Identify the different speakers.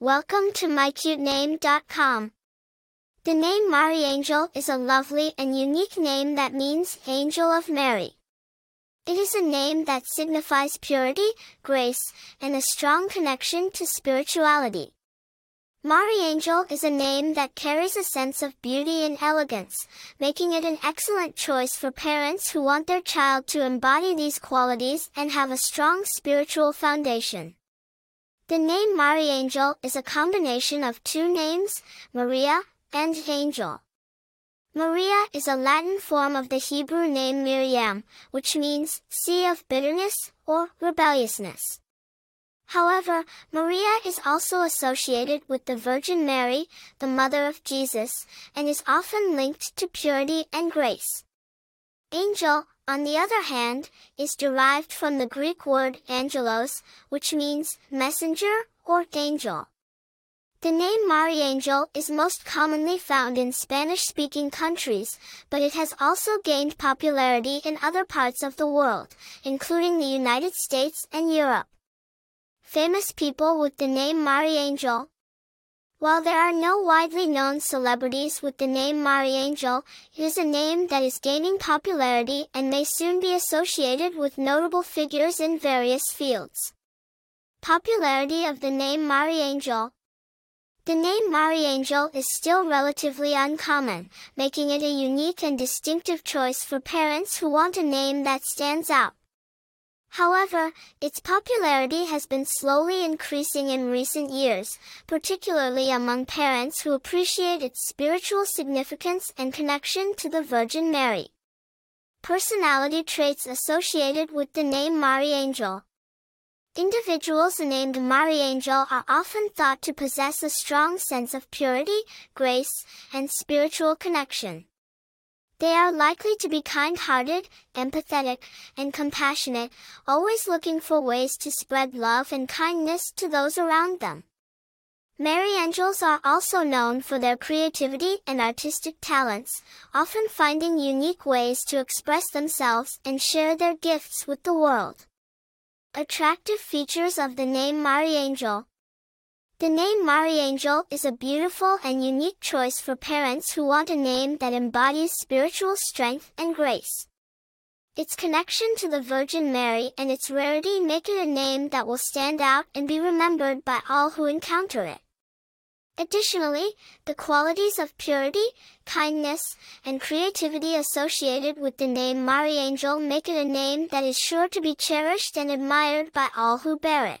Speaker 1: Welcome to mycutename.com. The name Mariangel is a lovely and unique name that means Angel of Mary. It is a name that signifies purity, grace, and a strong connection to spirituality. Mariangel is a name that carries a sense of beauty and elegance, making it an excellent choice for parents who want their child to embody these qualities and have a strong spiritual foundation. The name Mariangel is a combination of two names, Maria and Angel. Maria is a Latin form of the Hebrew name Miriam, which means sea of bitterness or rebelliousness. However, Maria is also associated with the Virgin Mary, the mother of Jesus, and is often linked to purity and grace. Angel, on the other hand, is derived from the Greek word angelos, which means messenger or angel. The name Mariangel is most commonly found in Spanish-speaking countries, but it has also gained popularity in other parts of the world, including the United States and Europe. Famous people with the name Mariangel, while there are no widely known celebrities with the name Mariangel, it is a name that is gaining popularity and may soon be associated with notable figures in various fields. Popularity of the name Mariangel The name Mariangel is still relatively uncommon, making it a unique and distinctive choice for parents who want a name that stands out. However, its popularity has been slowly increasing in recent years, particularly among parents who appreciate its spiritual significance and connection to the Virgin Mary. Personality traits associated with the name Mariangel. Individuals named Mariangel are often thought to possess a strong sense of purity, grace, and spiritual connection. They are likely to be kind-hearted, empathetic, and compassionate, always looking for ways to spread love and kindness to those around them. Mariangels are also known for their creativity and artistic talents, often finding unique ways to express themselves and share their gifts with the world. Attractive features of the name Mariangel the name Mariangel is a beautiful and unique choice for parents who want a name that embodies spiritual strength and grace. Its connection to the Virgin Mary and its rarity make it a name that will stand out and be remembered by all who encounter it. Additionally, the qualities of purity, kindness, and creativity associated with the name Mariangel make it a name that is sure to be cherished and admired by all who bear it.